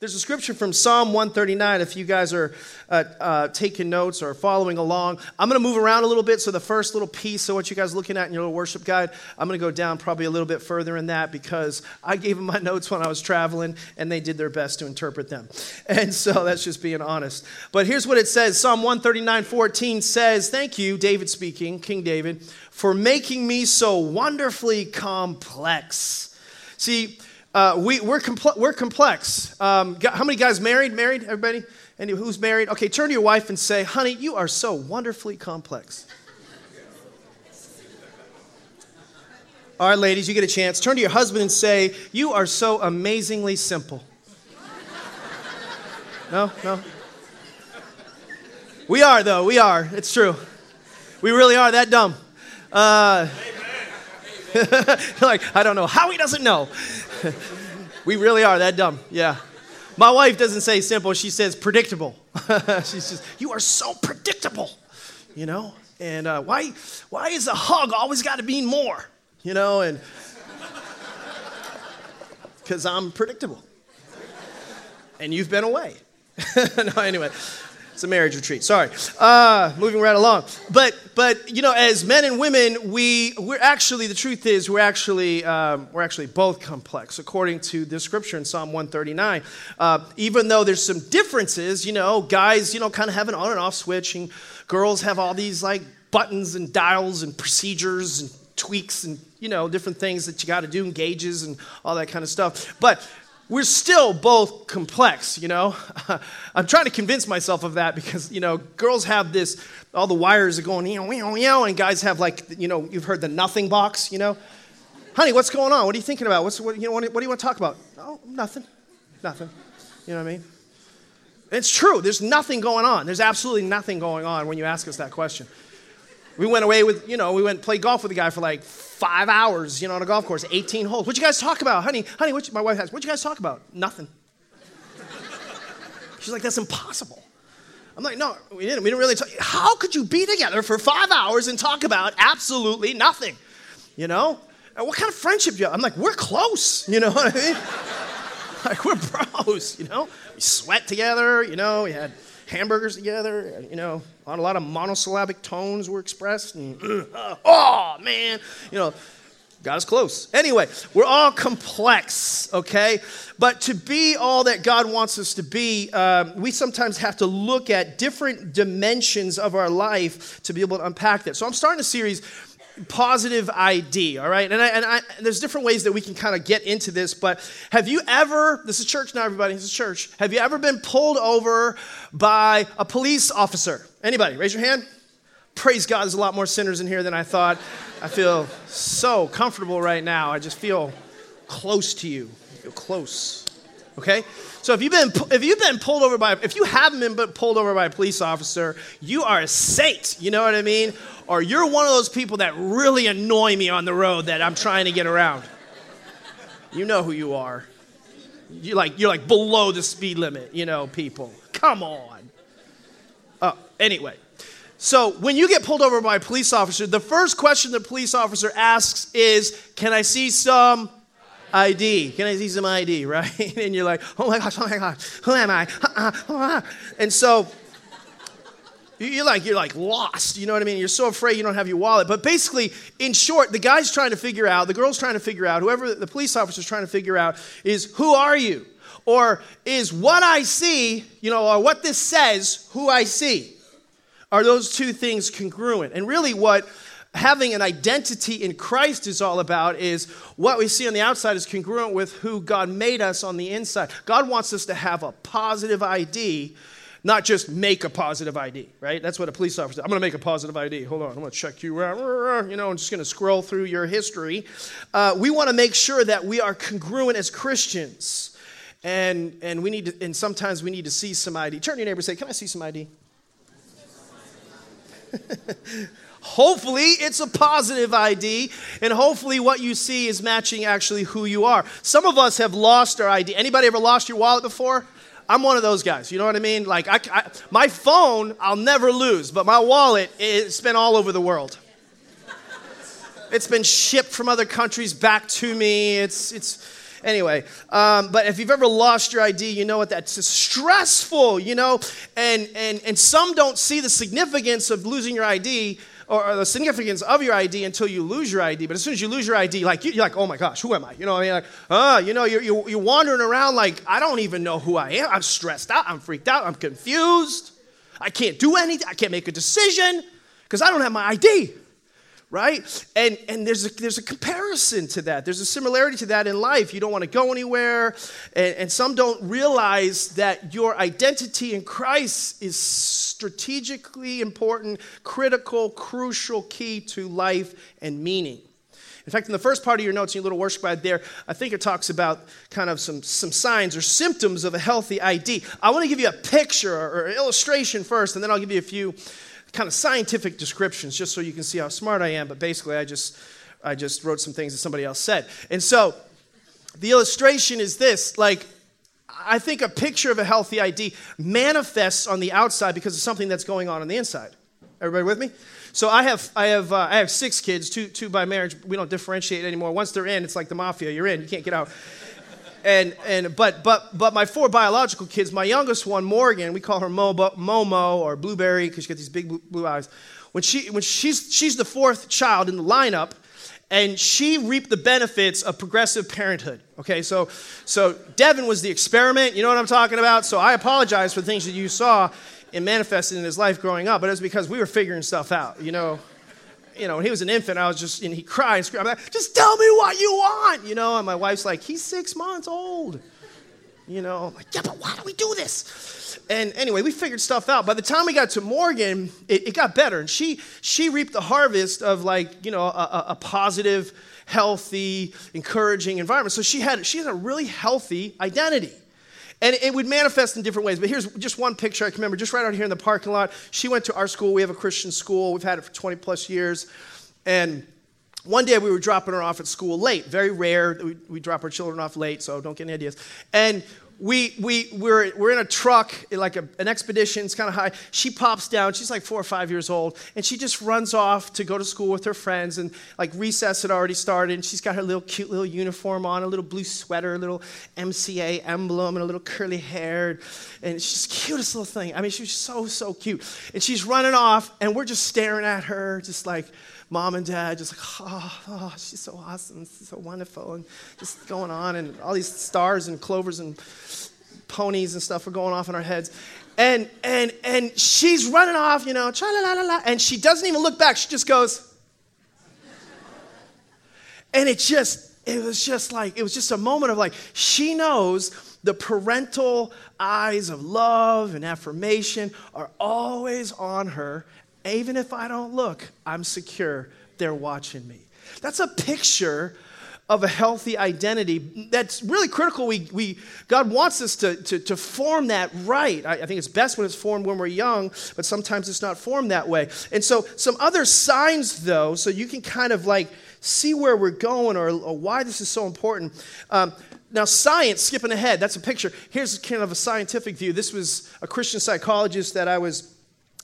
There's a scripture from Psalm 139. If you guys are uh, uh, taking notes or following along, I'm going to move around a little bit. So, the first little piece of what you guys are looking at in your little worship guide, I'm going to go down probably a little bit further in that because I gave them my notes when I was traveling and they did their best to interpret them. And so, that's just being honest. But here's what it says Psalm 139 14 says, Thank you, David speaking, King David, for making me so wonderfully complex. See, uh, we, we're, comple- we're complex. Um, how many guys married? Married? Everybody? Any, who's married? Okay, turn to your wife and say, honey, you are so wonderfully complex. All right, ladies, you get a chance. Turn to your husband and say, you are so amazingly simple. No? No? We are, though. We are. It's true. We really are that dumb. Uh, like, I don't know how he doesn't know. we really are that dumb. Yeah. My wife doesn't say simple, she says predictable. She's just, you are so predictable, you know? And uh, why, why is a hug always got to mean more, you know? And because I'm predictable. And you've been away. no, anyway. It's a marriage retreat. Sorry. Uh, moving right along. But but you know, as men and women, we we're actually the truth is we're actually um, we're actually both complex according to the scripture in Psalm 139. Uh, even though there's some differences, you know, guys, you know, kind of have an on and off switch, and girls have all these like buttons and dials and procedures and tweaks and you know different things that you got to do and gauges and all that kind of stuff but we're still both complex, you know? I'm trying to convince myself of that because, you know, girls have this, all the wires are going, you know, and guys have like, you know, you've heard the nothing box, you know? Honey, what's going on? What are you thinking about? What's, what, you know, what, what do you want to talk about? Oh, nothing. Nothing. You know what I mean? It's true. There's nothing going on. There's absolutely nothing going on when you ask us that question. We went away with, you know, we went played golf with a guy for like five hours, you know, on a golf course, 18 holes. What'd you guys talk about? Honey, honey, what you, my wife has, what'd you guys talk about? Nothing. She's like, that's impossible. I'm like, no, we didn't. We didn't really talk. How could you be together for five hours and talk about absolutely nothing? You know? What kind of friendship do you have? I'm like, we're close. You know what I mean? like, we're bros, you know? We sweat together, you know? We had hamburgers together. You know, a lot of monosyllabic tones were expressed. And, oh, man. You know, got us close. Anyway, we're all complex, okay? But to be all that God wants us to be, um, we sometimes have to look at different dimensions of our life to be able to unpack that. So I'm starting a series positive ID, all right? And, I, and, I, and there's different ways that we can kind of get into this, but have you ever, this is church now, everybody, this is church. Have you ever been pulled over by a police officer? Anybody, raise your hand. Praise God, there's a lot more sinners in here than I thought. I feel so comfortable right now. I just feel close to you. I feel close. Okay? So if you've been if you've been pulled over by if you haven't been pulled over by a police officer, you are a saint. You know what I mean? Or you're one of those people that really annoy me on the road that I'm trying to get around. You know who you are. You like you're like below the speed limit, you know, people. Come on. Anyway, so when you get pulled over by a police officer, the first question the police officer asks is, "Can I see some ID. Can I see some ID, right? And you're like, oh my gosh, oh my gosh, who am I? And so you're like you're like lost. You know what I mean? You're so afraid you don't have your wallet. But basically, in short, the guy's trying to figure out, the girl's trying to figure out, whoever the police officer's trying to figure out is who are you? Or is what I see, you know, or what this says, who I see? Are those two things congruent? And really what having an identity in Christ is all about is what we see on the outside is congruent with who God made us on the inside. God wants us to have a positive ID, not just make a positive ID, right? That's what a police officer. I'm going to make a positive ID. Hold on, I'm going to check you out. You know, I'm just going to scroll through your history. Uh, we want to make sure that we are congruent as Christians, and and we need to, and sometimes we need to see some ID. Turn to your neighbor and say, "Can I see some ID?" Hopefully, it's a positive ID, and hopefully, what you see is matching actually who you are. Some of us have lost our ID. Anybody ever lost your wallet before? I'm one of those guys. You know what I mean? Like, I, I, my phone, I'll never lose, but my wallet, it's been all over the world. It's been shipped from other countries back to me. It's, it's, Anyway, um, but if you've ever lost your ID, you know what that's stressful, you know? And, and, and some don't see the significance of losing your ID or, the significance of your ID until you lose your ID. But as soon as you lose your ID, like, you're like, oh my gosh, who am I? You know what I mean? Like, ah, uh, you know, you're, you're, you're wandering around like, I don't even know who I am. I'm stressed out. I'm freaked out. I'm confused. I can't do anything. I can't make a decision because I don't have my ID right? And, and there's, a, there's a comparison to that. There's a similarity to that in life. You don't want to go anywhere, and, and some don't realize that your identity in Christ is strategically important, critical, crucial key to life and meaning. In fact, in the first part of your notes, in your little worship guide there, I think it talks about kind of some, some signs or symptoms of a healthy ID. I want to give you a picture or, or illustration first, and then I'll give you a few kind of scientific descriptions just so you can see how smart I am, but basically I just I just wrote some things that somebody else said. And so the illustration is this like I think a picture of a healthy ID manifests on the outside because of something that's going on on the inside. Everybody with me? So I have I have uh, I have six kids, two two by marriage. We don't differentiate anymore. Once they're in, it's like the mafia. You're in. You can't get out and and but but but my four biological kids, my youngest one, Morgan, we call her Momo, or Blueberry because she got these big blue, blue eyes. When she when she's she's the fourth child in the lineup, and she reaped the benefits of progressive parenthood. Okay, so so Devin was the experiment. You know what I'm talking about. So I apologize for the things that you saw and manifested in his life growing up, but it's because we were figuring stuff out. You know you know, when he was an infant, I was just, and he cried and screamed, I'm like, just tell me what you want, you know, and my wife's like, he's six months old. You know, I'm like, yeah, but why do we do this? And anyway, we figured stuff out. By the time we got to Morgan, it, it got better. And she, she reaped the harvest of like, you know, a, a positive, healthy, encouraging environment. So she had, she had a really healthy identity. And it would manifest in different ways. But here's just one picture I can remember, just right out here in the parking lot. She went to our school. We have a Christian school. We've had it for 20 plus years. And one day we were dropping her off at school late. Very rare. We, we drop our children off late, so don't get any ideas. And we, we, we're, we're in a truck, like a, an expedition, it's kind of high. She pops down, she's like four or five years old, and she just runs off to go to school with her friends. And like recess had already started, and she's got her little cute little uniform on, a little blue sweater, a little MCA emblem, and a little curly hair. And she's the cutest little thing. I mean, she's so, so cute. And she's running off, and we're just staring at her, just like, mom and dad just like, oh, oh, she's so awesome, she's so wonderful, and just going on, and all these stars and clovers and ponies and stuff are going off in our heads. And, and, and she's running off, you know, la la la, and she doesn't even look back. She just goes, and it just, it was just like, it was just a moment of like, she knows the parental eyes of love and affirmation are always on her. Even if I don't look, I'm secure. They're watching me. That's a picture of a healthy identity. That's really critical. We, we god wants us to, to, to form that right. I, I, think it's best when it's formed when we're young but sometimes it's not formed that way. And so some other signs though so you can kind of like see where we're going or, or why this is so important. Um, now science skipping ahead that's a picture. Here's kind of a scientific view. This was a christian psychologist that i was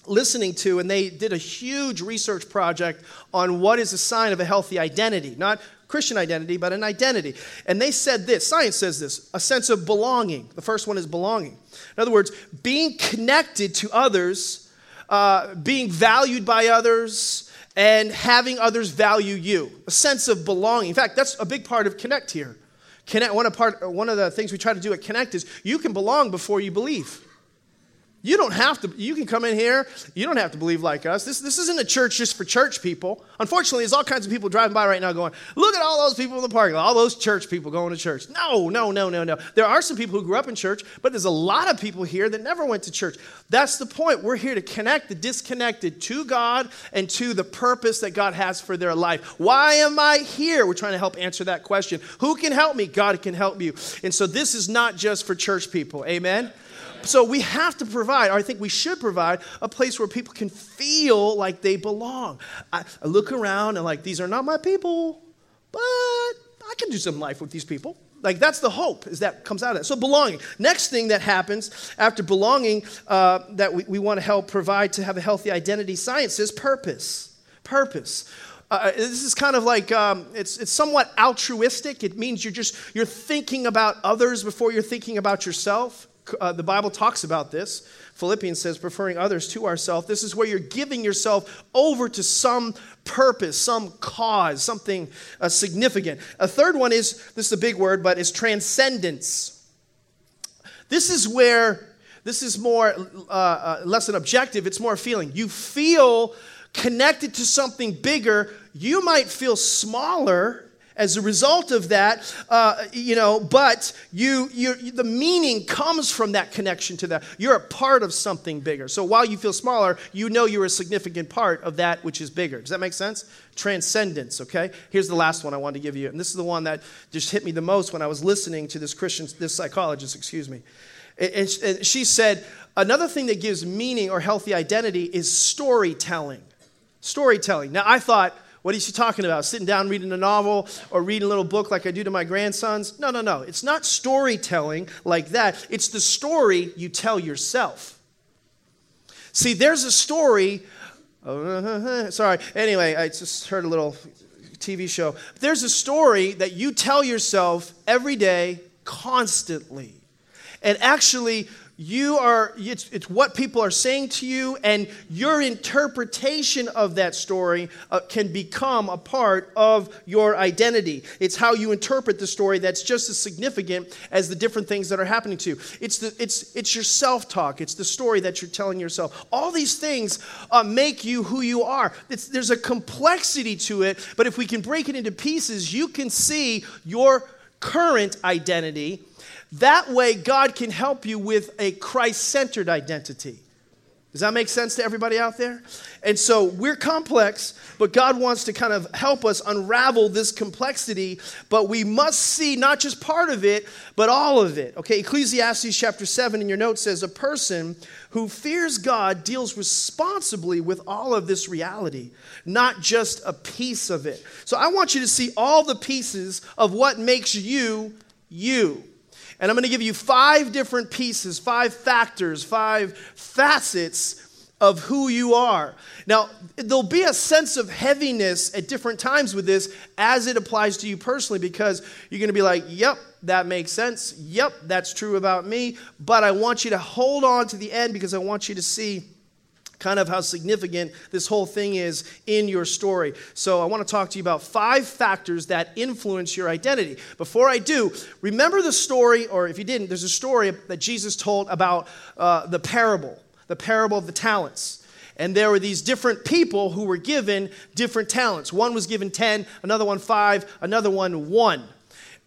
listening to, and they did a huge research project on what is a sign of a healthy identity. Not Christian identity, but an identity. And they said this science says this a sense of belonging. The first one is belonging. In other words, being connected to others, uh, being valued by others, and having others value you. A sense of belonging. In fact, that's a big part of Connect here. Connect, one, of part, one of the things we try to do at Connect is you can belong before you believe. You don't have to, you can come in here, you don't have to believe like us. This, this isn't a church just for church people. Unfortunately, there's all kinds of people driving by right now going, look at all those people in the parking lot, all those church people going to church. No, no, no, no, no. There are some people who grew up in church, but there's a lot of people here that never went to church. That's the point. We're here to connect the disconnected to God and to the purpose that God has for their life. Why am I here? We're trying to help answer that question. Who can help me? God can help you. And so this is not just for church people. Amen? So we have to provide, or I think we should provide, a place where people can feel like they belong. I, I look around and like, these are not my people, but I can do some life with these people. Like that's the hope is that comes out of it. So belonging. Next thing that happens after belonging uh, that we, we want to help provide to have a healthy identity, science is purpose. Purpose. Uh, this is kind of like um, it's, it's somewhat altruistic. It means you're just you're thinking about others before you're thinking about yourself. Uh, the bible talks about this. Philippians says preferring others to ourselves this is where you're giving yourself over to some purpose some cause something uh, significant. A third one is this is a big word but it's transcendence. This is where this is more uh, uh, less an objective it's more feeling. You feel connected to something bigger, you might feel smaller as a result of that, uh, you know, but you, you, the meaning comes from that connection to that. You're a part of something bigger. So while you feel smaller, you know you're a significant part of that which is bigger. Does that make sense? Transcendence, okay? Here's the last one I wanted to give you. And this is the one that just hit me the most when I was listening to this Christian, this psychologist, excuse me. And she said, another thing that gives meaning or healthy identity is storytelling storytelling. Now, I thought, what is she talking about? Sitting down reading a novel or reading a little book like I do to my grandsons? No, no, no. It's not storytelling like that. It's the story you tell yourself. See, there's a story. Sorry. Anyway, I just heard a little TV show. There's a story that you tell yourself every day, constantly. And actually, you are it's, it's what people are saying to you and your interpretation of that story uh, can become a part of your identity. It's how you interpret the story that's just as significant as the different things that are happening to you. It's the it's it's your self-talk. It's the story that you're telling yourself. All these things uh, make you who you are. It's, there's a complexity to it but if we can break it into pieces you can see your current identity that way, God can help you with a Christ centered identity. Does that make sense to everybody out there? And so we're complex, but God wants to kind of help us unravel this complexity, but we must see not just part of it, but all of it. Okay, Ecclesiastes chapter 7 in your note says, A person who fears God deals responsibly with all of this reality, not just a piece of it. So I want you to see all the pieces of what makes you you. And I'm going to give you five different pieces, five factors, five facets of who you are. Now, there'll be a sense of heaviness at different times with this as it applies to you personally because you're going to be like, yep, that makes sense. Yep, that's true about me. But I want you to hold on to the end because I want you to see kind of how significant this whole thing is in your story. So, I want to talk to you about five factors that influence your identity. Before I do, remember the story, or if you didn't, there's a story that Jesus told about uh, the parable, the parable of the talents. And there were these different people who were given different talents. One was given 10, another one 5, another one 1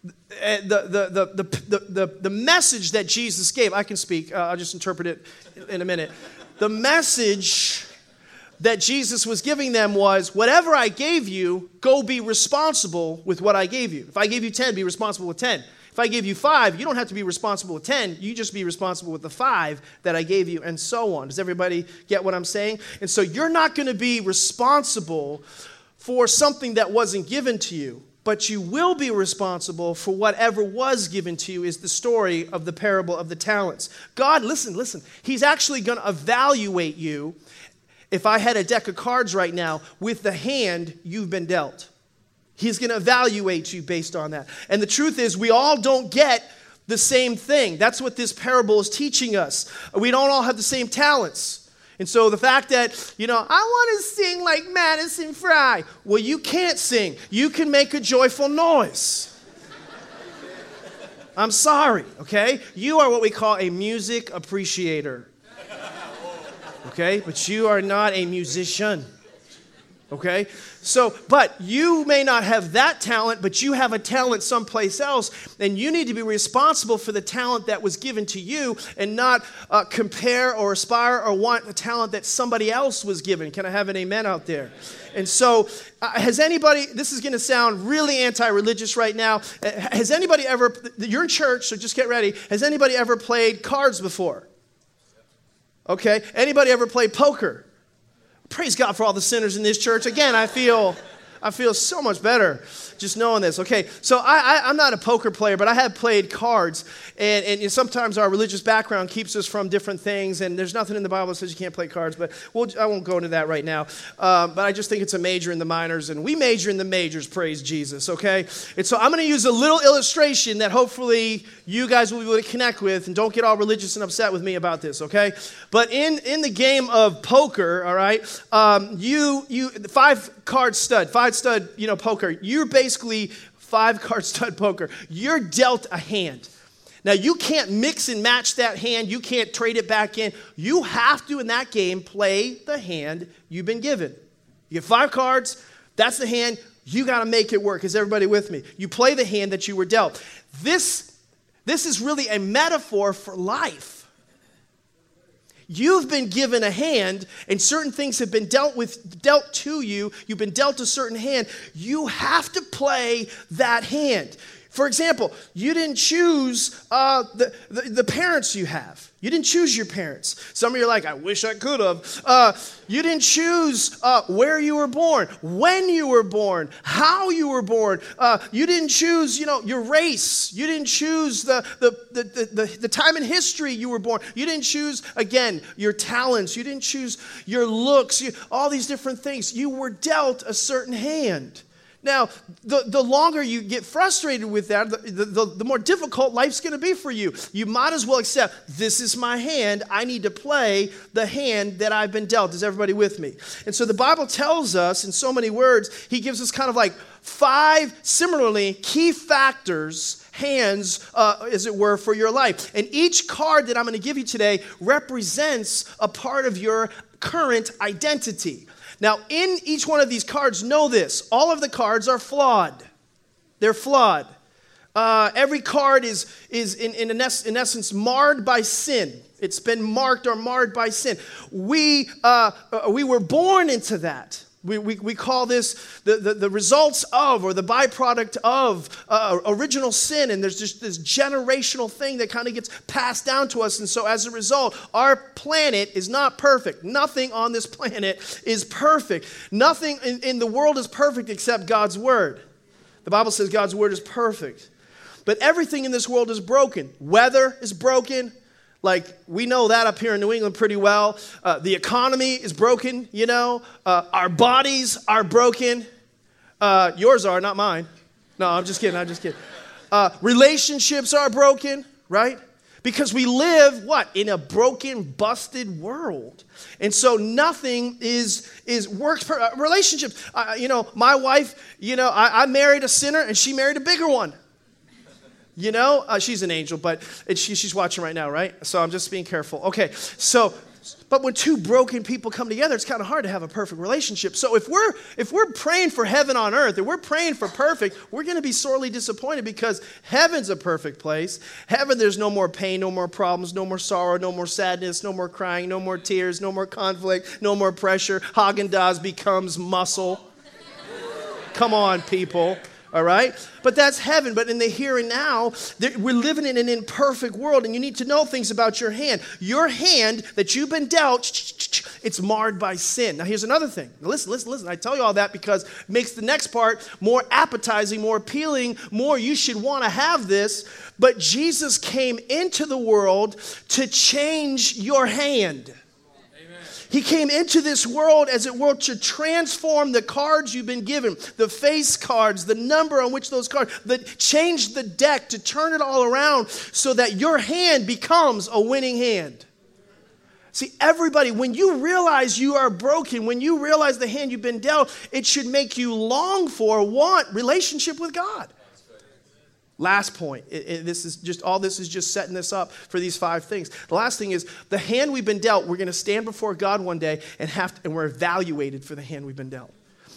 the, the, the, the, the, the message that Jesus gave, I can speak, uh, I'll just interpret it in a minute. The message that Jesus was giving them was whatever I gave you, go be responsible with what I gave you. If I gave you 10, be responsible with 10. If I gave you five, you don't have to be responsible with 10. You just be responsible with the five that I gave you, and so on. Does everybody get what I'm saying? And so you're not going to be responsible for something that wasn't given to you but you will be responsible for whatever was given to you, is the story of the parable of the talents. God, listen, listen, He's actually going to evaluate you. If I had a deck of cards right now with the hand you've been dealt, He's going to evaluate you based on that. And the truth is, we all don't get the same thing. That's what this parable is teaching us. We don't all have the same talents. And so the fact that, you know, I want to sing like Madison Frye. Well, you can't sing. You can make a joyful noise. I'm sorry, okay? You are what we call a music appreciator. Okay? But you are not a musician. Okay? So, but you may not have that talent, but you have a talent someplace else, and you need to be responsible for the talent that was given to you and not uh, compare or aspire or want the talent that somebody else was given. Can I have an amen out there? And so, uh, has anybody, this is going to sound really anti religious right now. Uh, has anybody ever, you're in church, so just get ready. Has anybody ever played cards before? Okay. Anybody ever played poker? Praise God for all the sinners in this church. Again, I feel I feel so much better just knowing this. Okay, so I, I, am not a poker player, but I have played cards. And, and sometimes our religious background keeps us from different things. And there's nothing in the Bible that says you can't play cards, but we'll, I won't go into that right now. Um, but I just think it's a major in the minors. And we major in the majors, praise Jesus, okay? And so I'm going to use a little illustration that hopefully you guys will be able to connect with. And don't get all religious and upset with me about this, okay? But in, in the game of poker, all right, um, you, you, five card stud, five stud, you know, poker, you're basically five card stud poker. You're dealt a hand. Now, you can't mix and match that hand. You can't trade it back in. You have to, in that game, play the hand you've been given. You get five cards, that's the hand. You got to make it work. Is everybody with me? You play the hand that you were dealt. This, this is really a metaphor for life. You've been given a hand, and certain things have been dealt with, dealt to you. You've been dealt a certain hand. You have to play that hand. For example, you didn't choose uh, the, the, the, parents you have. You didn't choose your parents. Some of you are like, I wish I could have. Uh, you didn't choose uh, where you were born, when you were born, how you were born. Uh, you didn't choose, you know, your race. You didn't choose the, the, the, the, the time in history you were born. You didn't choose, again, your talents. You didn't choose your looks, you, all these different things. You were dealt a certain hand. Now, the, the longer you get frustrated with that, the, the, the more difficult life's going to be for you. You might as well accept this is my hand. I need to play the hand that I've been dealt. Is everybody with me? And so the Bible tells us in so many words, He gives us kind of like five similarly key factors hands, uh, as it were, for your life. And each card that I'm going to give you today represents a part of your current identity. Now, in each one of these cards, know this all of the cards are flawed. They're flawed. Uh, every card is, is in, in, in, essence, marred by sin. It's been marked or marred by sin. We, uh, uh we were born into that. We, we, we call this the, the, the, results of or the byproduct of uh, original sin. And there's just this generational thing that kind of gets passed down to us. And so as a result, our planet is not perfect. Nothing on this planet is perfect. Nothing in, in the world is perfect except God's Word. The Bible says God's Word is perfect. But everything in this world is broken. Weather is broken. Like, we know that up here in New England pretty well. Uh, the economy is broken, you know. Uh, our bodies are broken. Uh, yours are, not mine. No, I'm just kidding. I'm just kidding. Uh, relationships are broken, right? Because we live, what? In a broken, busted world. And so nothing is, is works per uh, relationships. Uh, you know, my wife, you know, I, I married a sinner and she married a bigger one. You know, uh, she's an angel, but she, she's watching right now, right? So I'm just being careful. Okay, so but when two broken people come together, it's kind of hard to have a perfect relationship. So if we're if we're praying for heaven on earth, if we're praying for perfect, we're going to be sorely disappointed because heaven's a perfect place. Heaven, there's no more pain, no more problems, no more sorrow, no more sadness, no more crying, no more tears, no more conflict, no more pressure. Haagen-Dazs becomes muscle. Come on, people all right? But that's heaven. But in the here and now, we're living in an imperfect world, and you need to know things about your hand. Your hand that you've been dealt, it's marred by sin. Now, here's another thing. listen, listen, listen. I tell you all that because it makes the next part more appetizing, more appealing, more you should want to have this. But Jesus came into the world to change your hand. He came into this world, as it were, to transform the cards you've been given, the face cards, the number on which those cards, that change the deck to turn it all around so that your hand becomes a winning hand. See, everybody, when you realize you are broken, when you realize the hand you've been dealt, it should make you long for, want relationship with God. Last point. This is just all this is just setting this up for these five things. The last thing is the hand we've been dealt. We're going to stand before God one day and have to, and we're evaluated for the hand we've been dealt.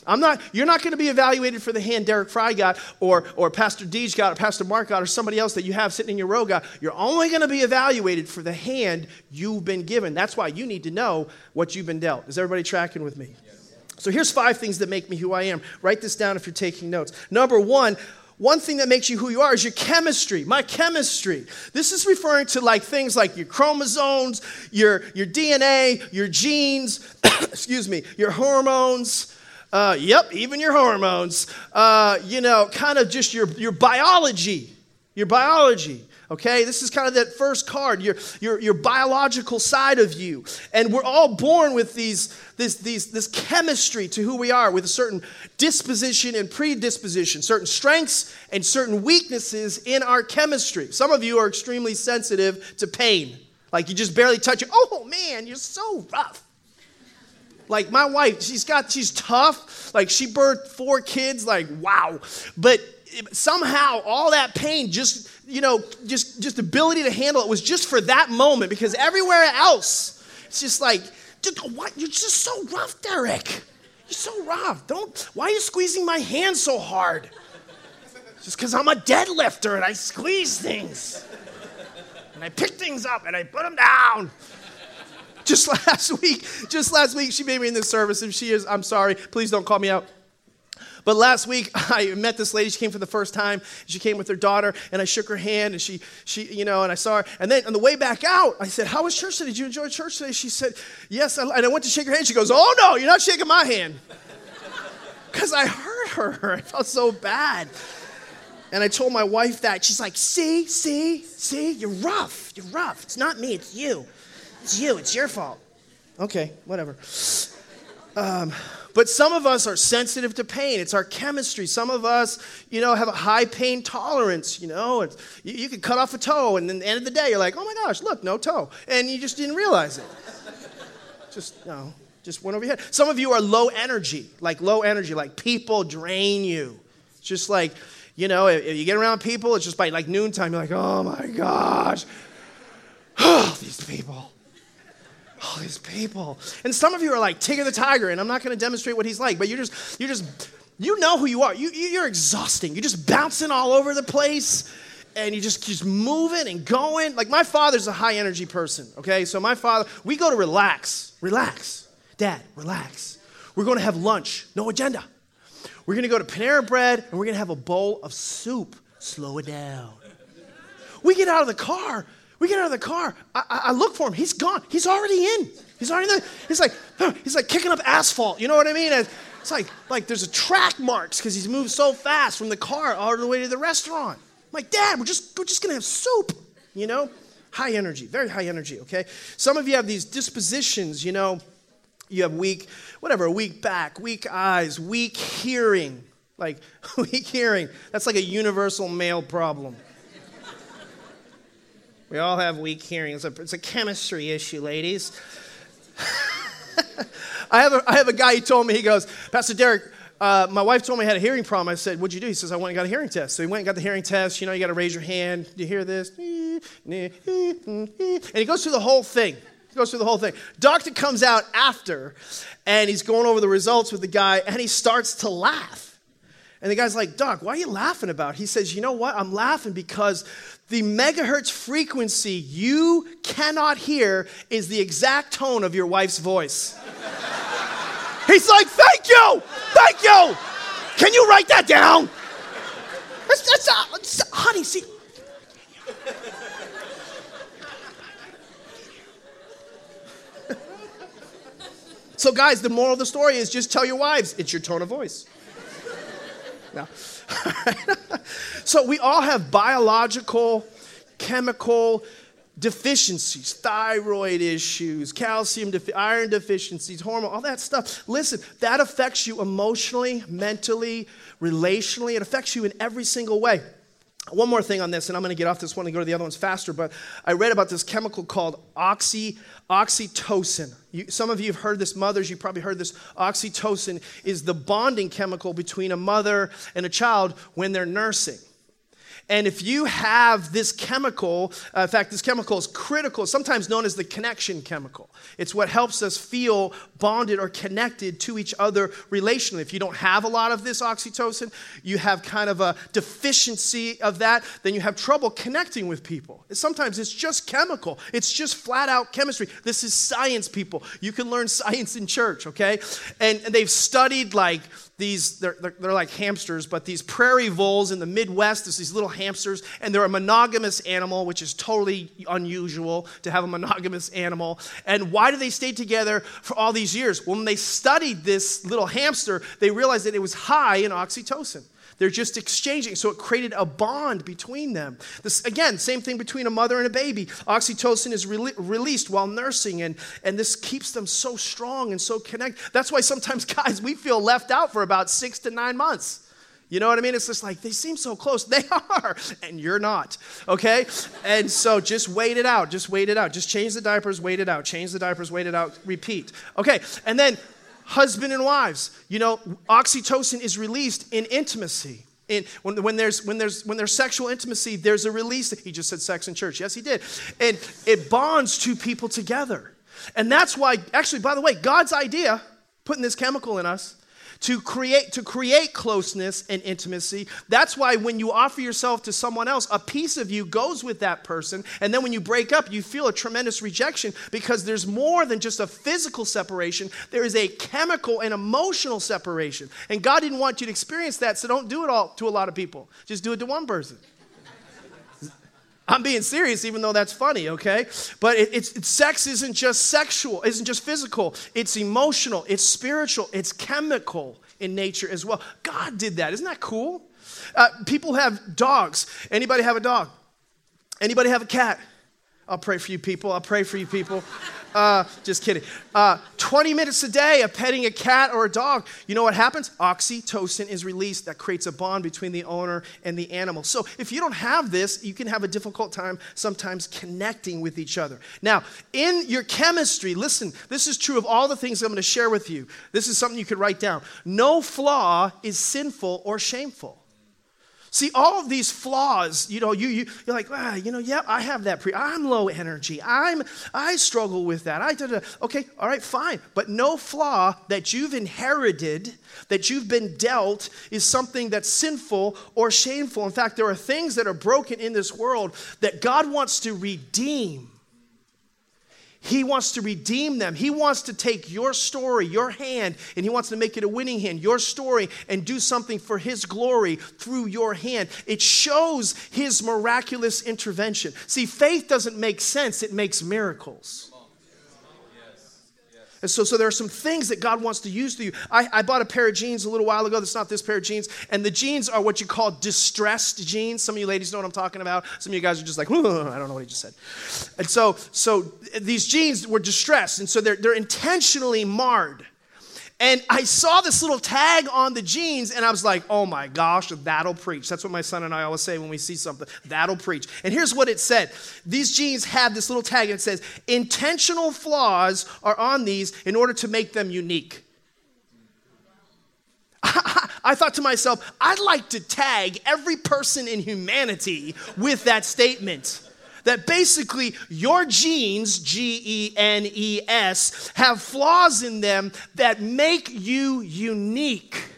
I'm not. You're not going to be evaluated for the hand Deryck Frye got, or or Pastor Deej got, or Pastor Mark got, or somebody else that you have sitting in your row got. You're only going to be evaluated for the hand you've been given. That's why you need to know what you've been dealt. Is everybody tracking with me? So here's five things that make me who I am. Write this down if you're taking notes. Number one, one thing that makes you who you are is your chemistry, my chemistry. This is referring to like things like your chromosomes, your, your DNA, your genes, excuse me, your hormones, Uh, yep, even your hormones. Uh, you know, kind of just your, your biology. Your biology. Okay, this is kind of that first card, your, your, your biological side of you. And we're all born with these, this, these, this chemistry to who we are, with a certain disposition and predisposition, certain strengths and certain weaknesses in our chemistry. Some of you are extremely sensitive to pain. Like you just barely touch it. Oh man, you're so rough. Like my wife, she's got, she's tough. Like she birthed four kids, like wow. But somehow all that pain just you know just just ability to handle it was just for that moment because everywhere else it's just like what you're just so rough Deryck. You're so rough. Don't why are you squeezing my hand so hard? Just because i'm a deadlifter and i squeeze things. And i pick things up and i put them down. Just last week just last week she made me in this service and she is i'm sorry please don't call me out but last week, I met this lady. She came for the first time. She came with her daughter, and I shook her hand, and she, she, you know, and I saw her. And then on the way back out, I said, "How was church today? Did you enjoy church today?" She said, "Yes." And I went to shake her hand. She goes, "Oh no, you're not shaking my hand," because I hurt her. I felt so bad. And I told my wife that. She's like, "See, see, see, you're rough. You're rough. It's not me. It's you. It's you. It's your fault." Okay, whatever. Um, but some of us are sensitive to pain. It's our chemistry. Some of us, you know, have a high pain tolerance. You know, you, you could cut off a toe, and then at the end of the day, you're like, oh my gosh, look, no toe. And you just didn't realize it. just, you know, just went over your head. Some of you are low energy, like low energy, like people drain you. It's just like, you know, if, if you get around people, it's just by like noontime, you're like, oh my gosh, oh, these people all these people. And some of you are like Tigger the Tiger, and I'm not going to demonstrate what he's like, but you're just, you're just, you know who you are. You, you're exhausting. You're just bouncing all over the place, and you just just moving and going. Like my father's a high energy person. Okay, so my father, we go to relax, relax, Dad, relax. We're going to have lunch, no agenda. We're going to go to Panera Bread, and we're going to have a bowl of soup. Slow it down. We get out of the car we get out of the car. I, I, look for him. He's gone. He's already in. He's already there. He's like, he's like kicking up asphalt. You know what I mean? It's like, like there's a track marks because he's moved so fast from the car all the way to the restaurant. I'm like, Dad, we're just, we're just gonna have soup. You know, high energy, very high energy. Okay. Some of you have these dispositions. You know, you have weak, whatever, weak back, weak eyes, weak hearing. Like weak hearing. That's like a universal male problem. We all have weak hearing. It's a, it's a chemistry issue, ladies. I, have a, I have a guy, he told me, he goes, Pastor Deryck, uh, my wife told me I had a hearing problem. I said, What'd you do? He says, I went and got a hearing test. So he went and got the hearing test. You know, you got to raise your hand. Do you hear this? And he goes through the whole thing. He goes through the whole thing. Doctor comes out after, and he's going over the results with the guy, and he starts to laugh. And the guy's like, Doc, why are you laughing about? He says, You know what? I'm laughing because the megahertz frequency you cannot hear is the exact tone of your wife's voice. He's like, Thank you! Thank you! Can you write that down? That's, that's, uh, that's honey, see. so, guys, the moral of the story is just tell your wives it's your tone of voice. So we all have biological, chemical deficiencies, thyroid issues, calcium, defi- iron deficiencies, hormone, all that stuff. Listen, that affects you emotionally, mentally, relationally. It affects you in every single way. One more thing on this, and I'm going to get off this one and go to the other ones faster, but I read about this chemical called oxy, oxytocin. You, some of you have heard this, mothers, you probably heard this. Oxytocin is the bonding chemical between a mother and a child when they're nursing. And if you have this chemical, uh, in fact, this chemical is critical, sometimes known as the connection chemical. It's what helps us feel bonded or connected to each other relationally. If you don't have a lot of this oxytocin, you have kind of a deficiency of that, then you have trouble connecting with people. Sometimes it's just chemical, it's just flat out chemistry. This is science, people. You can learn science in church, okay? And, and they've studied like these, they're, they're, they're like hamsters, but these prairie voles in the Midwest, there's these little hamsters, and they're a monogamous animal, which is totally unusual to have a monogamous animal. And why do they stay together for all these years? Well, when they studied this little hamster, they realized that it was high in oxytocin. They're just exchanging. So it created a bond between them. This, again, same thing between a mother and a baby. Oxytocin is re- released while nursing, and, and this keeps them so strong and so connected. That's why sometimes, guys, we feel left out for about six to nine months. You know what I mean? It's just like they seem so close. They are, and you're not. Okay? And so just wait it out. Just wait it out. Just change the diapers, wait it out. Change the diapers, wait it out, repeat. Okay. And then husband and wives. You know, oxytocin is released in intimacy. In, when, when, there's, when, there's, when there's sexual intimacy, there's a release. He just said sex in church. Yes, he did. And it bonds two people together. And that's why, actually, by the way, God's idea, putting this chemical in us, to create to create closeness and intimacy. That's why when you offer yourself to someone else a piece of you goes with that person. And then when you break up you feel a tremendous rejection because there's more than just a physical separation. There is a chemical and emotional separation. And god didn't want you to experience that so don't do it all to a lot of people. Just do it to one person I'm being serious, even though that's funny, okay? But it, it's, sex isn't just sexual, isn't just physical. It's emotional, it's spiritual, it's chemical in nature as well. God did that. Isn't that cool? Uh, people have dogs. Anybody have a dog? Anybody have a cat? I'll pray for you people. I'll pray for you people. Uh, just kidding. Uh, 20 minutes a day of petting a cat or a dog. You know what happens? Oxytocin is released that creates a bond between the owner and the animal. So if you don't have this, you can have a difficult time sometimes connecting with each other. Now, in your chemistry, listen, this is true of all the things I'm going to share with you. This is something you could write down. No flaw is sinful or shameful. See, all of these flaws, you know, you, you, you're like, ah, you know, yeah, I have that. Pre- I'm low energy. I'm, I struggle with that. I did okay, all right, fine. But no flaw that you've inherited, that you've been dealt, is something that's sinful or shameful. In fact, there are things that are broken in this world that God wants to redeem he wants to redeem them. He wants to take your story, your hand, and He wants to make it a winning hand, your story, and do something for His glory through your hand. It shows His miraculous intervention. See, faith doesn't make sense, it makes miracles. And so, so there are some things that God wants to use through you. I, I bought a pair of jeans a little while ago. That's not this pair of jeans. And the jeans are what you call distressed jeans. Some of you ladies know what I'm talking about. Some of you guys are just like, I don't know what he just said. And so, so these jeans were distressed. And so they're, they're intentionally marred. And I saw this little tag on the jeans, and I was like, oh my gosh, that'll preach. That's what my son and I always say when we see something that'll preach. And here's what it said These jeans have this little tag, and it says, intentional flaws are on these in order to make them unique. I thought to myself, I'd like to tag every person in humanity with that statement that basically your genes, G E N E S, have flaws in them that make you unique.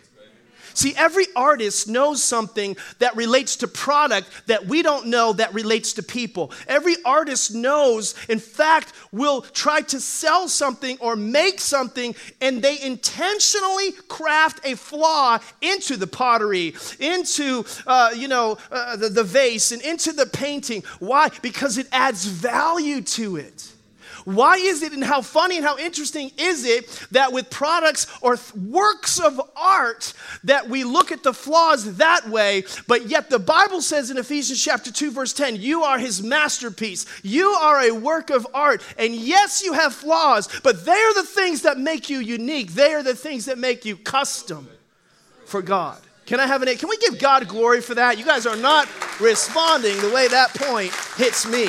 See, every artist knows something that relates to product that we don't know that relates to people. Every artist knows, in fact, will try to sell something or make something, and they intentionally craft a flaw into the pottery, into, uh, you know, uh, the, the vase, and into the painting. Why? Because it adds value to it. Why is it and how funny and how interesting is it that with products or th- works of art that we look at the flaws that way, but yet the Bible says in Ephesians chapter 2 verse 10, you are his masterpiece. You are a work of art. And yes, you have flaws, but they are the things that make you unique. They are the things that make you custom for God. Can I have an A? Can we give God glory for that? You guys are not responding the way that point hits me.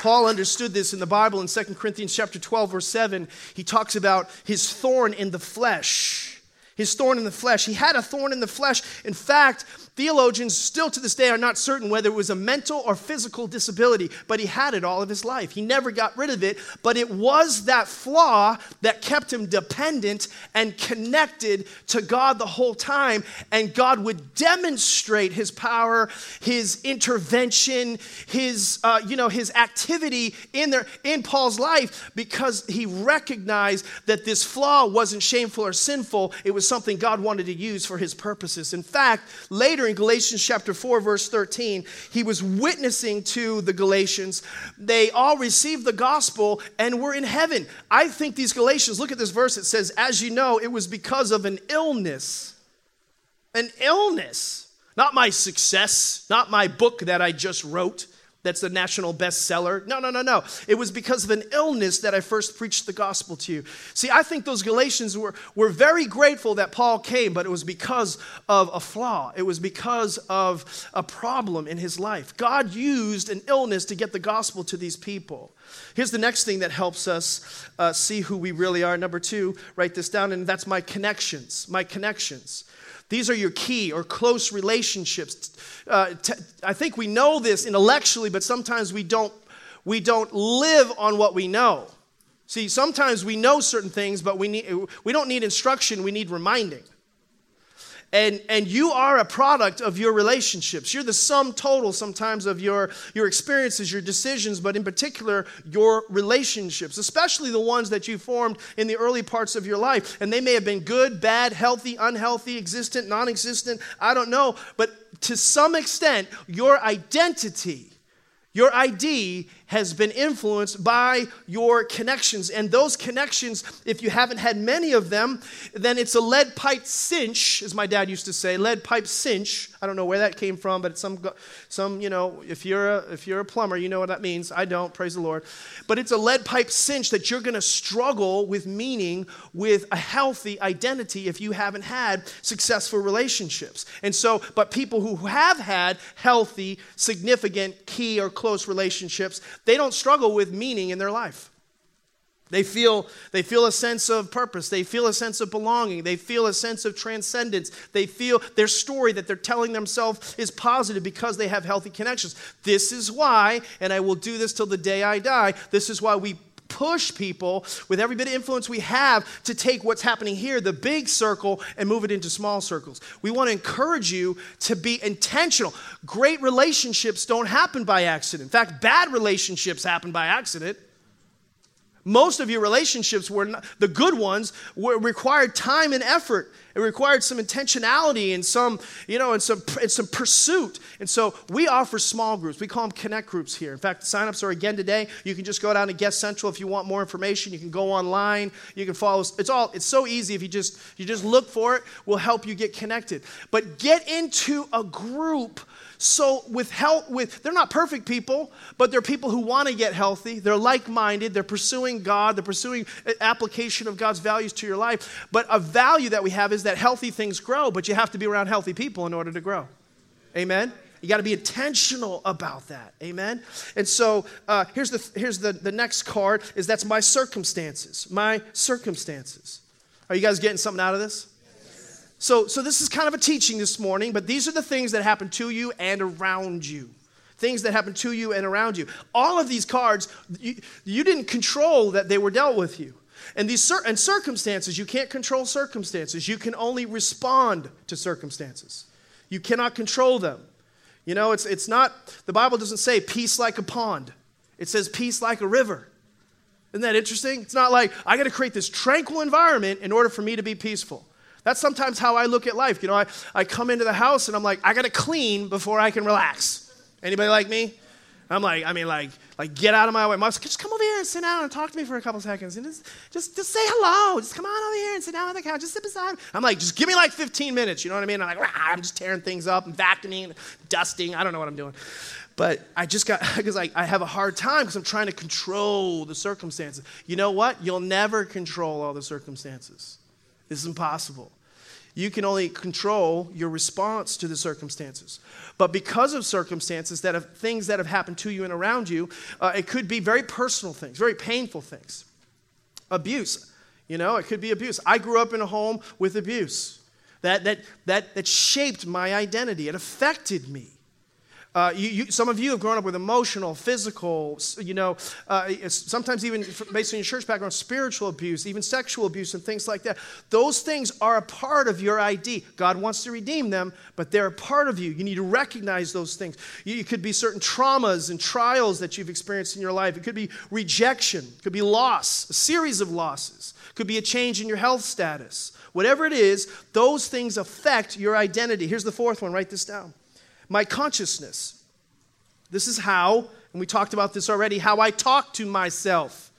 Paul understood this in the Bible in 2 Corinthians chapter 12 verse 7. He talks about his thorn in the flesh. His thorn in the flesh. He had a thorn in the flesh. In fact, Theologians still to this day are not certain whether it was a mental or physical disability, but he had it all of his life. He never got rid of it, but it was that flaw that kept him dependent and connected to God the whole time. And God would demonstrate his power, his intervention, his, uh, you know, his activity in, there, in Paul's life because he recognized that this flaw wasn't shameful or sinful. It was something God wanted to use for his purposes. In fact, later in Galatians chapter 4, verse 13, he was witnessing to the Galatians. They all received the gospel and were in heaven. I think these Galatians, look at this verse, it says, As you know, it was because of an illness. An illness. Not my success, not my book that I just wrote that's the national bestseller. No, no, no, no. It was because of an illness that I first preached the gospel to you. See, I think those Galatians were, were very grateful that Paul came, but it was because of a flaw. It was because of a problem in his life. God used an illness to get the gospel to these people. Here's the next thing that helps us uh, see who we really are. Number two, write this down, and that's my connections. My connections. These are your key or close relationships. Uh, t- I think we know this intellectually, but sometimes we don't, we don't live on what we know. See, sometimes we know certain things, but we, need, we don't need instruction, we need reminding. And, and you are a product of your relationships. You're the sum total sometimes of your, your experiences, your decisions, but in particular, your relationships, especially the ones that you formed in the early parts of your life. And they may have been good, bad, healthy, unhealthy, existent, non existent, I don't know. But to some extent, your identity, your ID has been influenced by your connections. And those connections, if you haven't had many of them, then it's a lead pipe cinch, as my dad used to say, lead pipe cinch. I don't know where that came from, but it's some, some you know, if you're, a, if you're a plumber, you know what that means. I don't, praise the Lord. But it's a lead pipe cinch that you're going to struggle with meaning, with a healthy identity if you haven't had successful relationships. And so, but people who have had healthy, significant, key, or close relationships, they don't struggle with meaning in their life. They feel, they feel a sense of purpose. They feel a sense of belonging. They feel a sense of transcendence. They feel their story that they're telling themselves is positive because they have healthy connections. This is why, and I will do this till the day I die, this is why we push people with every bit of influence we have to take what's happening here, the big circle, and move it into small circles. We want to encourage you to be intentional. Great relationships don't happen by accident. In fact, bad relationships happen by accident. Most of your relationships were not, the good ones were, required time and effort. It required some intentionality and some, you know, and some, and some pursuit. And so we offer small groups. We call them connect groups here. In fact, signups are again today. You can just go down to Guest Central if you want more information. You can go online. You can follow. Us. It's all. It's so easy if you just you just look for it. We'll help you get connected. But get into a group so with help with they're not perfect people, but they're people who want to get healthy. They're like-minded. They're pursuing God. They're pursuing application of God's values to your life. But a value that we have is that healthy things grow, but you have to be around healthy people in order to grow. Amen. You got to be intentional about that. Amen. And so uh, here's the here's the the next card is that's my circumstances. My circumstances. Are you guys getting something out of this? So, so this is kind of a teaching this morning, but these are the things that happen to you and around you. Things that happen to you and around you. All of these cards, you, you didn't control that they were dealt with you. And these cir- and circumstances, you can't control circumstances. You can only respond to circumstances. You cannot control them. You know, it's, it's not, the Bible doesn't say peace like a pond, it says peace like a river. Isn't that interesting? It's not like I got to create this tranquil environment in order for me to be peaceful. That's sometimes how I look at life. You know, I, I come into the house and I'm like, I gotta clean before I can relax. Anybody like me? I'm like, I mean, like, like get out of my way. Mom, just come over here and sit down and talk to me for a couple seconds and just, just, just say hello. Just come on over here and sit down on the couch. Just sit beside me. I'm like, just give me like 15 minutes. You know what I mean? I'm like, Rah! I'm just tearing things up and vacuuming, dusting. I don't know what I'm doing. But I just got, because I, I have a hard time because I'm trying to control the circumstances. You know what? You'll never control all the circumstances. This is impossible. You can only control your response to the circumstances. But because of circumstances that have things that have happened to you and around you, uh, it could be very personal things, very painful things. Abuse, you know, it could be abuse. I grew up in a home with abuse. that, that, that, that shaped my identity. It affected me. Uh, you, you, some of you have grown up with emotional, physical, you know, uh, sometimes even based on your church background, spiritual abuse, even sexual abuse, and things like that. Those things are a part of your ID. God wants to redeem them, but they're a part of you. You need to recognize those things. You, it could be certain traumas and trials that you've experienced in your life. It could be rejection, it could be loss, a series of losses, it could be a change in your health status. Whatever it is, those things affect your identity. Here's the fourth one write this down my consciousness. This is how, and we talked about this already, how I talk to myself.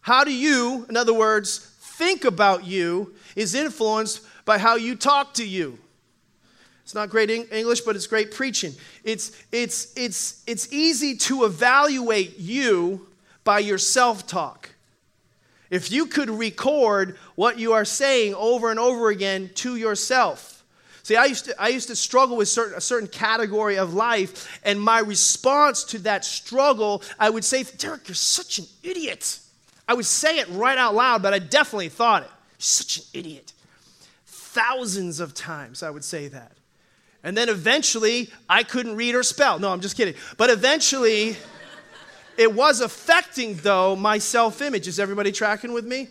How do you, in other words, think about you is influenced by how you talk to you. It's not great English, but it's great preaching. It's, it's, it's, it's easy to evaluate you by your self talk. If you could record what you are saying over and over again to yourself, See, I used to, I used to struggle with certain, a certain category of life, and my response to that struggle, I would say, Deryck, you're such an idiot. I would say it right out loud, but I definitely thought it. You're such an idiot. Thousands of times I would say that. And then eventually, I couldn't read or spell. No, I'm just kidding. But eventually, it was affecting, though, my self image. Is everybody tracking with me?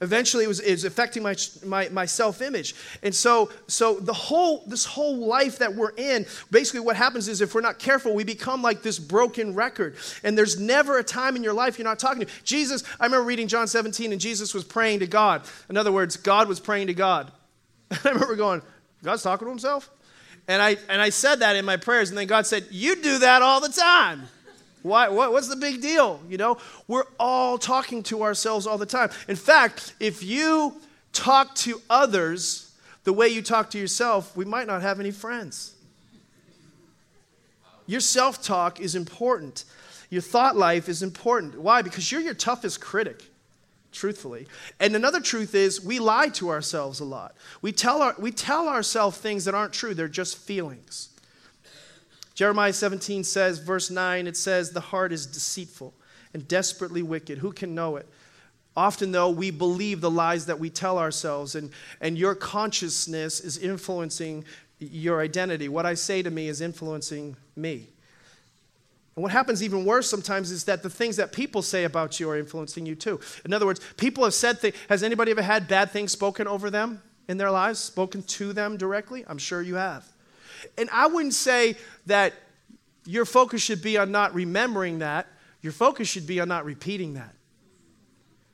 Eventually, it was, it was affecting my, my, my self image. And so, so the whole, this whole life that we're in, basically, what happens is if we're not careful, we become like this broken record. And there's never a time in your life you're not talking to Jesus. I remember reading John 17, and Jesus was praying to God. In other words, God was praying to God. I remember going, God's talking to himself? And I, and I said that in my prayers, and then God said, You do that all the time. Why, what, what's the big deal? You know, we're all talking to ourselves all the time. In fact, if you talk to others the way you talk to yourself, we might not have any friends. Your self talk is important. Your thought life is important. Why? Because you're your toughest critic, truthfully. And another truth is we lie to ourselves a lot. We tell, our, we tell ourselves things that aren't true, they're just feelings. Jeremiah 17 says, verse 9, it says, The heart is deceitful and desperately wicked. Who can know it? Often, though, we believe the lies that we tell ourselves, and, and your consciousness is influencing your identity. What I say to me is influencing me. And what happens even worse sometimes is that the things that people say about you are influencing you too. In other words, people have said things. Has anybody ever had bad things spoken over them in their lives, spoken to them directly? I'm sure you have. And I wouldn't say that your focus should be on not remembering that. Your focus should be on not repeating that.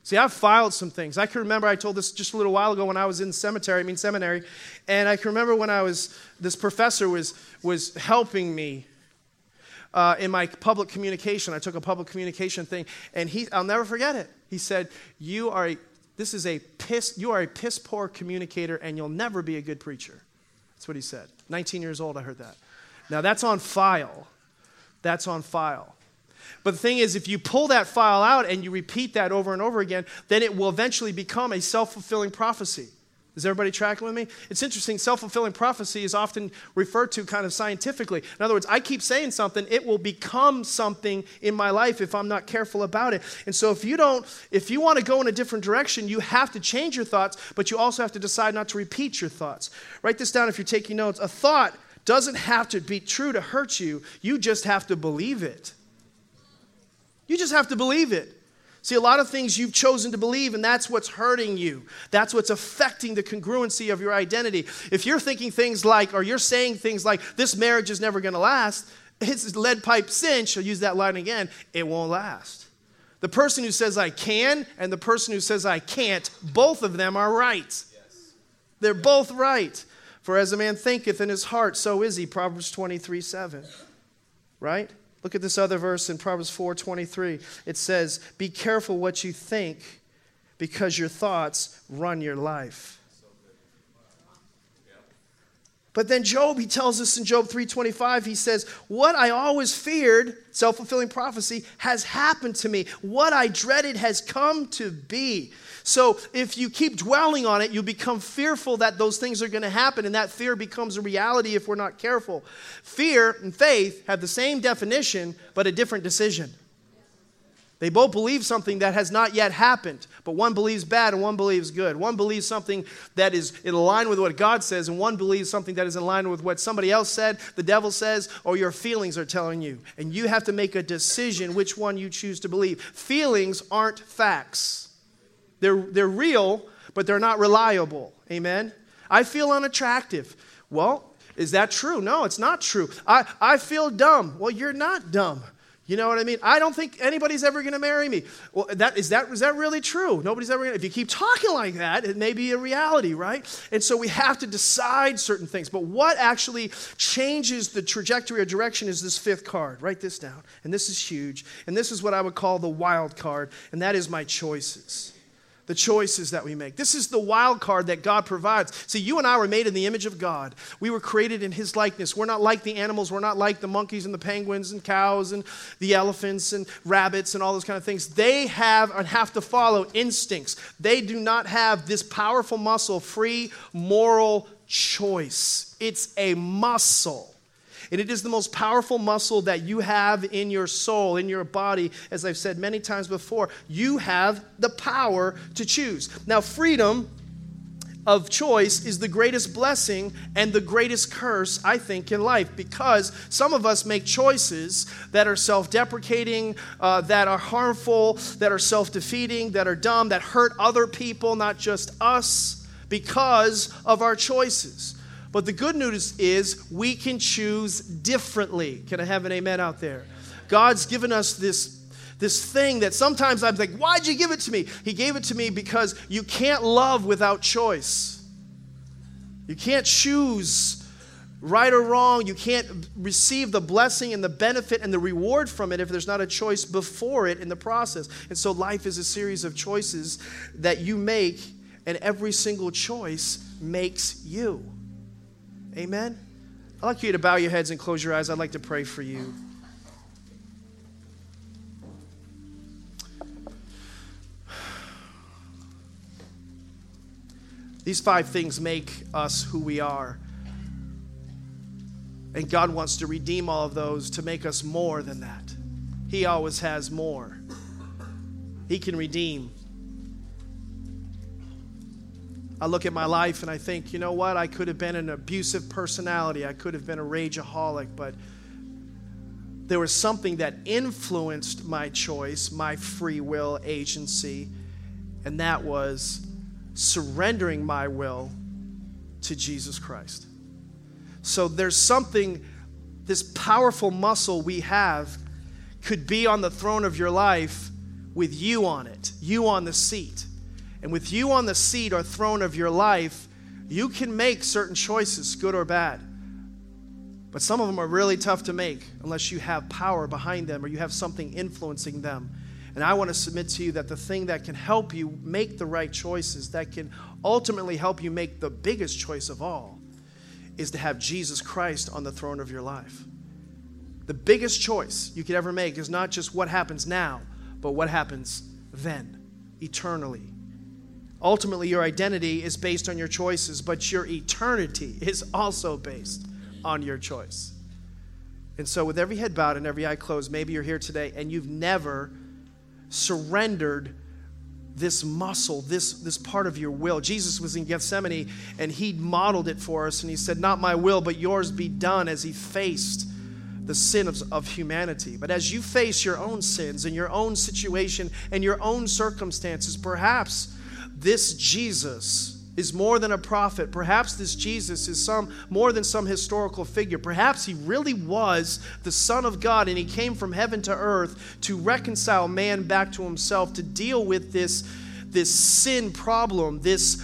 See, I've filed some things. I can remember I told this just a little while ago when I was in cemetery, I mean seminary, and I can remember when I was this professor was was helping me uh, in my public communication. I took a public communication thing, and he I'll never forget it. He said, "You are a, this is a piss you are a piss poor communicator, and you'll never be a good preacher." That's what he said. 19 years old, I heard that. Now, that's on file. That's on file. But the thing is, if you pull that file out and you repeat that over and over again, then it will eventually become a self fulfilling prophecy. Is everybody tracking with me? It's interesting. Self fulfilling prophecy is often referred to kind of scientifically. In other words, I keep saying something, it will become something in my life if I'm not careful about it. And so, if you don't, if you want to go in a different direction, you have to change your thoughts, but you also have to decide not to repeat your thoughts. Write this down if you're taking notes. A thought doesn't have to be true to hurt you, you just have to believe it. You just have to believe it. See, a lot of things you've chosen to believe, and that's what's hurting you. That's what's affecting the congruency of your identity. If you're thinking things like, or you're saying things like, this marriage is never going to last, it's lead pipe cinch, I'll use that line again, it won't last. The person who says I can and the person who says I can't, both of them are right. Yes. They're both right. For as a man thinketh in his heart, so is he. Proverbs 23 7. Right? Look at this other verse in Proverbs 4:23. It says, "Be careful what you think, because your thoughts run your life." But then Job, he tells us in Job 3:25, he says, "What I always feared, self-fulfilling prophecy, has happened to me. What I dreaded has come to be." So if you keep dwelling on it, you become fearful that those things are going to happen, and that fear becomes a reality if we're not careful. Fear and faith have the same definition, but a different decision. They both believe something that has not yet happened, but one believes bad and one believes good. One believes something that is in line with what God says, and one believes something that is in line with what somebody else said, the devil says, or your feelings are telling you. And you have to make a decision which one you choose to believe. Feelings aren't facts, they're, they're real, but they're not reliable. Amen? I feel unattractive. Well, is that true? No, it's not true. I, I feel dumb. Well, you're not dumb. You know what I mean? I don't think anybody's ever going to marry me. Well, that is that is that really true? Nobody's ever. Gonna, if you keep talking like that, it may be a reality, right? And so we have to decide certain things. But what actually changes the trajectory or direction is this fifth card. Write this down. And this is huge. And this is what I would call the wild card, and that is my choices the choices that we make. This is the wild card that God provides. See, you and I were made in the image of God. We were created in His likeness. We're not like the animals. We're not like the monkeys and the penguins and cows and the elephants and rabbits and all those kind of things. They have and have to follow instincts. They do not have this powerful muscle, free moral choice. It's a muscle. And it is the most powerful muscle that you have in your soul, in your body. As I've said many times before, you have the power to choose. Now, freedom of choice is the greatest blessing and the greatest curse, I think, in life because some of us make choices that are self deprecating, uh, that are harmful, that are self defeating, that are dumb, that hurt other people, not just us, because of our choices. But the good news is we can choose differently. Can I have an amen out there? God's given us this this thing that sometimes I'm like, why'd you give it to me? He gave it to me because you can't love without choice. You can't choose right or wrong. You can't receive the blessing and the benefit and the reward from it if there's not a choice before it in the process. And so life is a series of choices that you make, and every single choice makes you. Amen? I'd like you to bow your heads and close your eyes. I'd like to pray for you. These five things make us who we are. And God wants to redeem all of those to make us more than that. He always has more. He can redeem. I look at my life and I think, you know what? I could have been an abusive personality. I could have been a rageaholic, but there was something that influenced my choice, my free will agency, and that was surrendering my will to Jesus Christ. So there's something, this powerful muscle we have could be on the throne of your life with you on it, you on the seat. And with you on the seat or throne of your life, you can make certain choices, good or bad. But some of them are really tough to make unless you have power behind them or you have something influencing them. And I want to submit to you that the thing that can help you make the right choices, that can ultimately help you make the biggest choice of all, is to have Jesus Christ on the throne of your life. The biggest choice you could ever make is not just what happens now, but what happens then, eternally. Ultimately, your identity is based on your choices, but your eternity is also based on your choice. And so, with every head bowed and every eye closed, maybe you're here today and you've never surrendered this muscle, this, this part of your will. Jesus was in Gethsemane and he modeled it for us and he said, Not my will, but yours be done as he faced the sin of, of humanity. But as you face your own sins and your own situation and your own circumstances, perhaps this Jesus is more than a prophet. Perhaps this Jesus is some more than some historical figure. Perhaps he really was the Son of God and he came from heaven to earth to reconcile man back to himself, to deal with this, this sin problem, this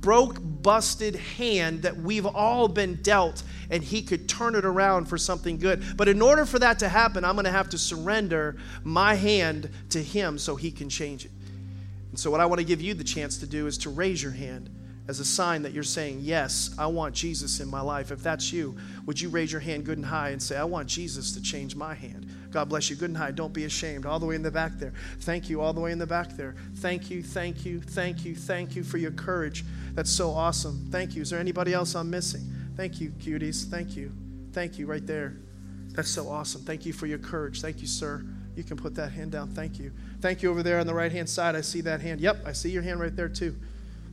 broke, busted hand that we've all been dealt, and he could turn it around for something good. But in order for that to happen, I'm going to have to surrender my hand to him so he can change it. And so, what I want to give you the chance to do is to raise your hand as a sign that you're saying, Yes, I want Jesus in my life. If that's you, would you raise your hand good and high and say, I want Jesus to change my hand? God bless you. Good and high. Don't be ashamed. All the way in the back there. Thank you. All the way in the back there. Thank you. Thank you. Thank you. Thank you for your courage. That's so awesome. Thank you. Is there anybody else I'm missing? Thank you, cuties. Thank you. Thank you right there. That's so awesome. Thank you for your courage. Thank you, sir. You can put that hand down. Thank you. Thank you over there on the right hand side. I see that hand. Yep, I see your hand right there too.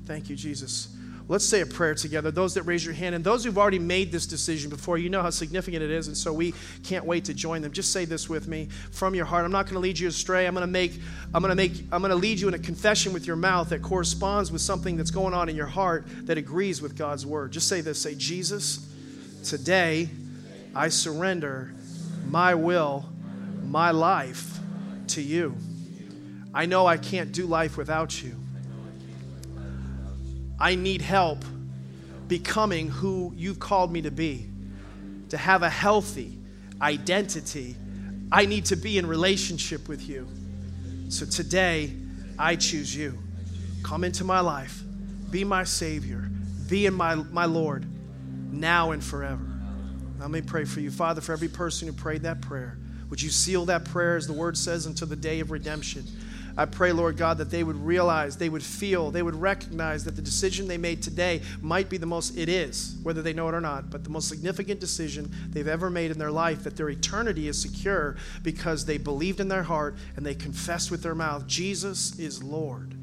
Thank you, Jesus. Let's say a prayer together. Those that raise your hand and those who've already made this decision before, you know how significant it is, and so we can't wait to join them. Just say this with me from your heart. I'm not going to lead you astray. I'm going to make I'm going to make I'm going to lead you in a confession with your mouth that corresponds with something that's going on in your heart that agrees with God's word. Just say this. Say, "Jesus, today I surrender my will, my life to you. I know I can't do life without you. I need help becoming who you've called me to be, to have a healthy identity. I need to be in relationship with you. So today, I choose you. Come into my life, be my Savior, be in my, my Lord, now and forever. Let me pray for you. Father, for every person who prayed that prayer, would you seal that prayer, as the word says, until the day of redemption? I pray, Lord God, that they would realize, they would feel, they would recognize that the decision they made today might be the most, it is, whether they know it or not, but the most significant decision they've ever made in their life, that their eternity is secure because they believed in their heart and they confessed with their mouth, Jesus is Lord.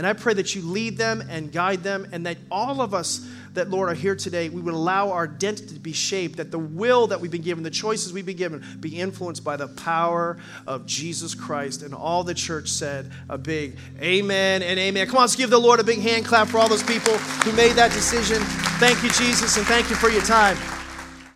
And I pray that you lead them and guide them, and that all of us that, Lord, are here today, we would allow our identity to be shaped, that the will that we've been given, the choices we've been given, be influenced by the power of Jesus Christ. And all the church said a big amen and amen. Come on, let's give the Lord a big hand clap for all those people who made that decision. Thank you, Jesus, and thank you for your time.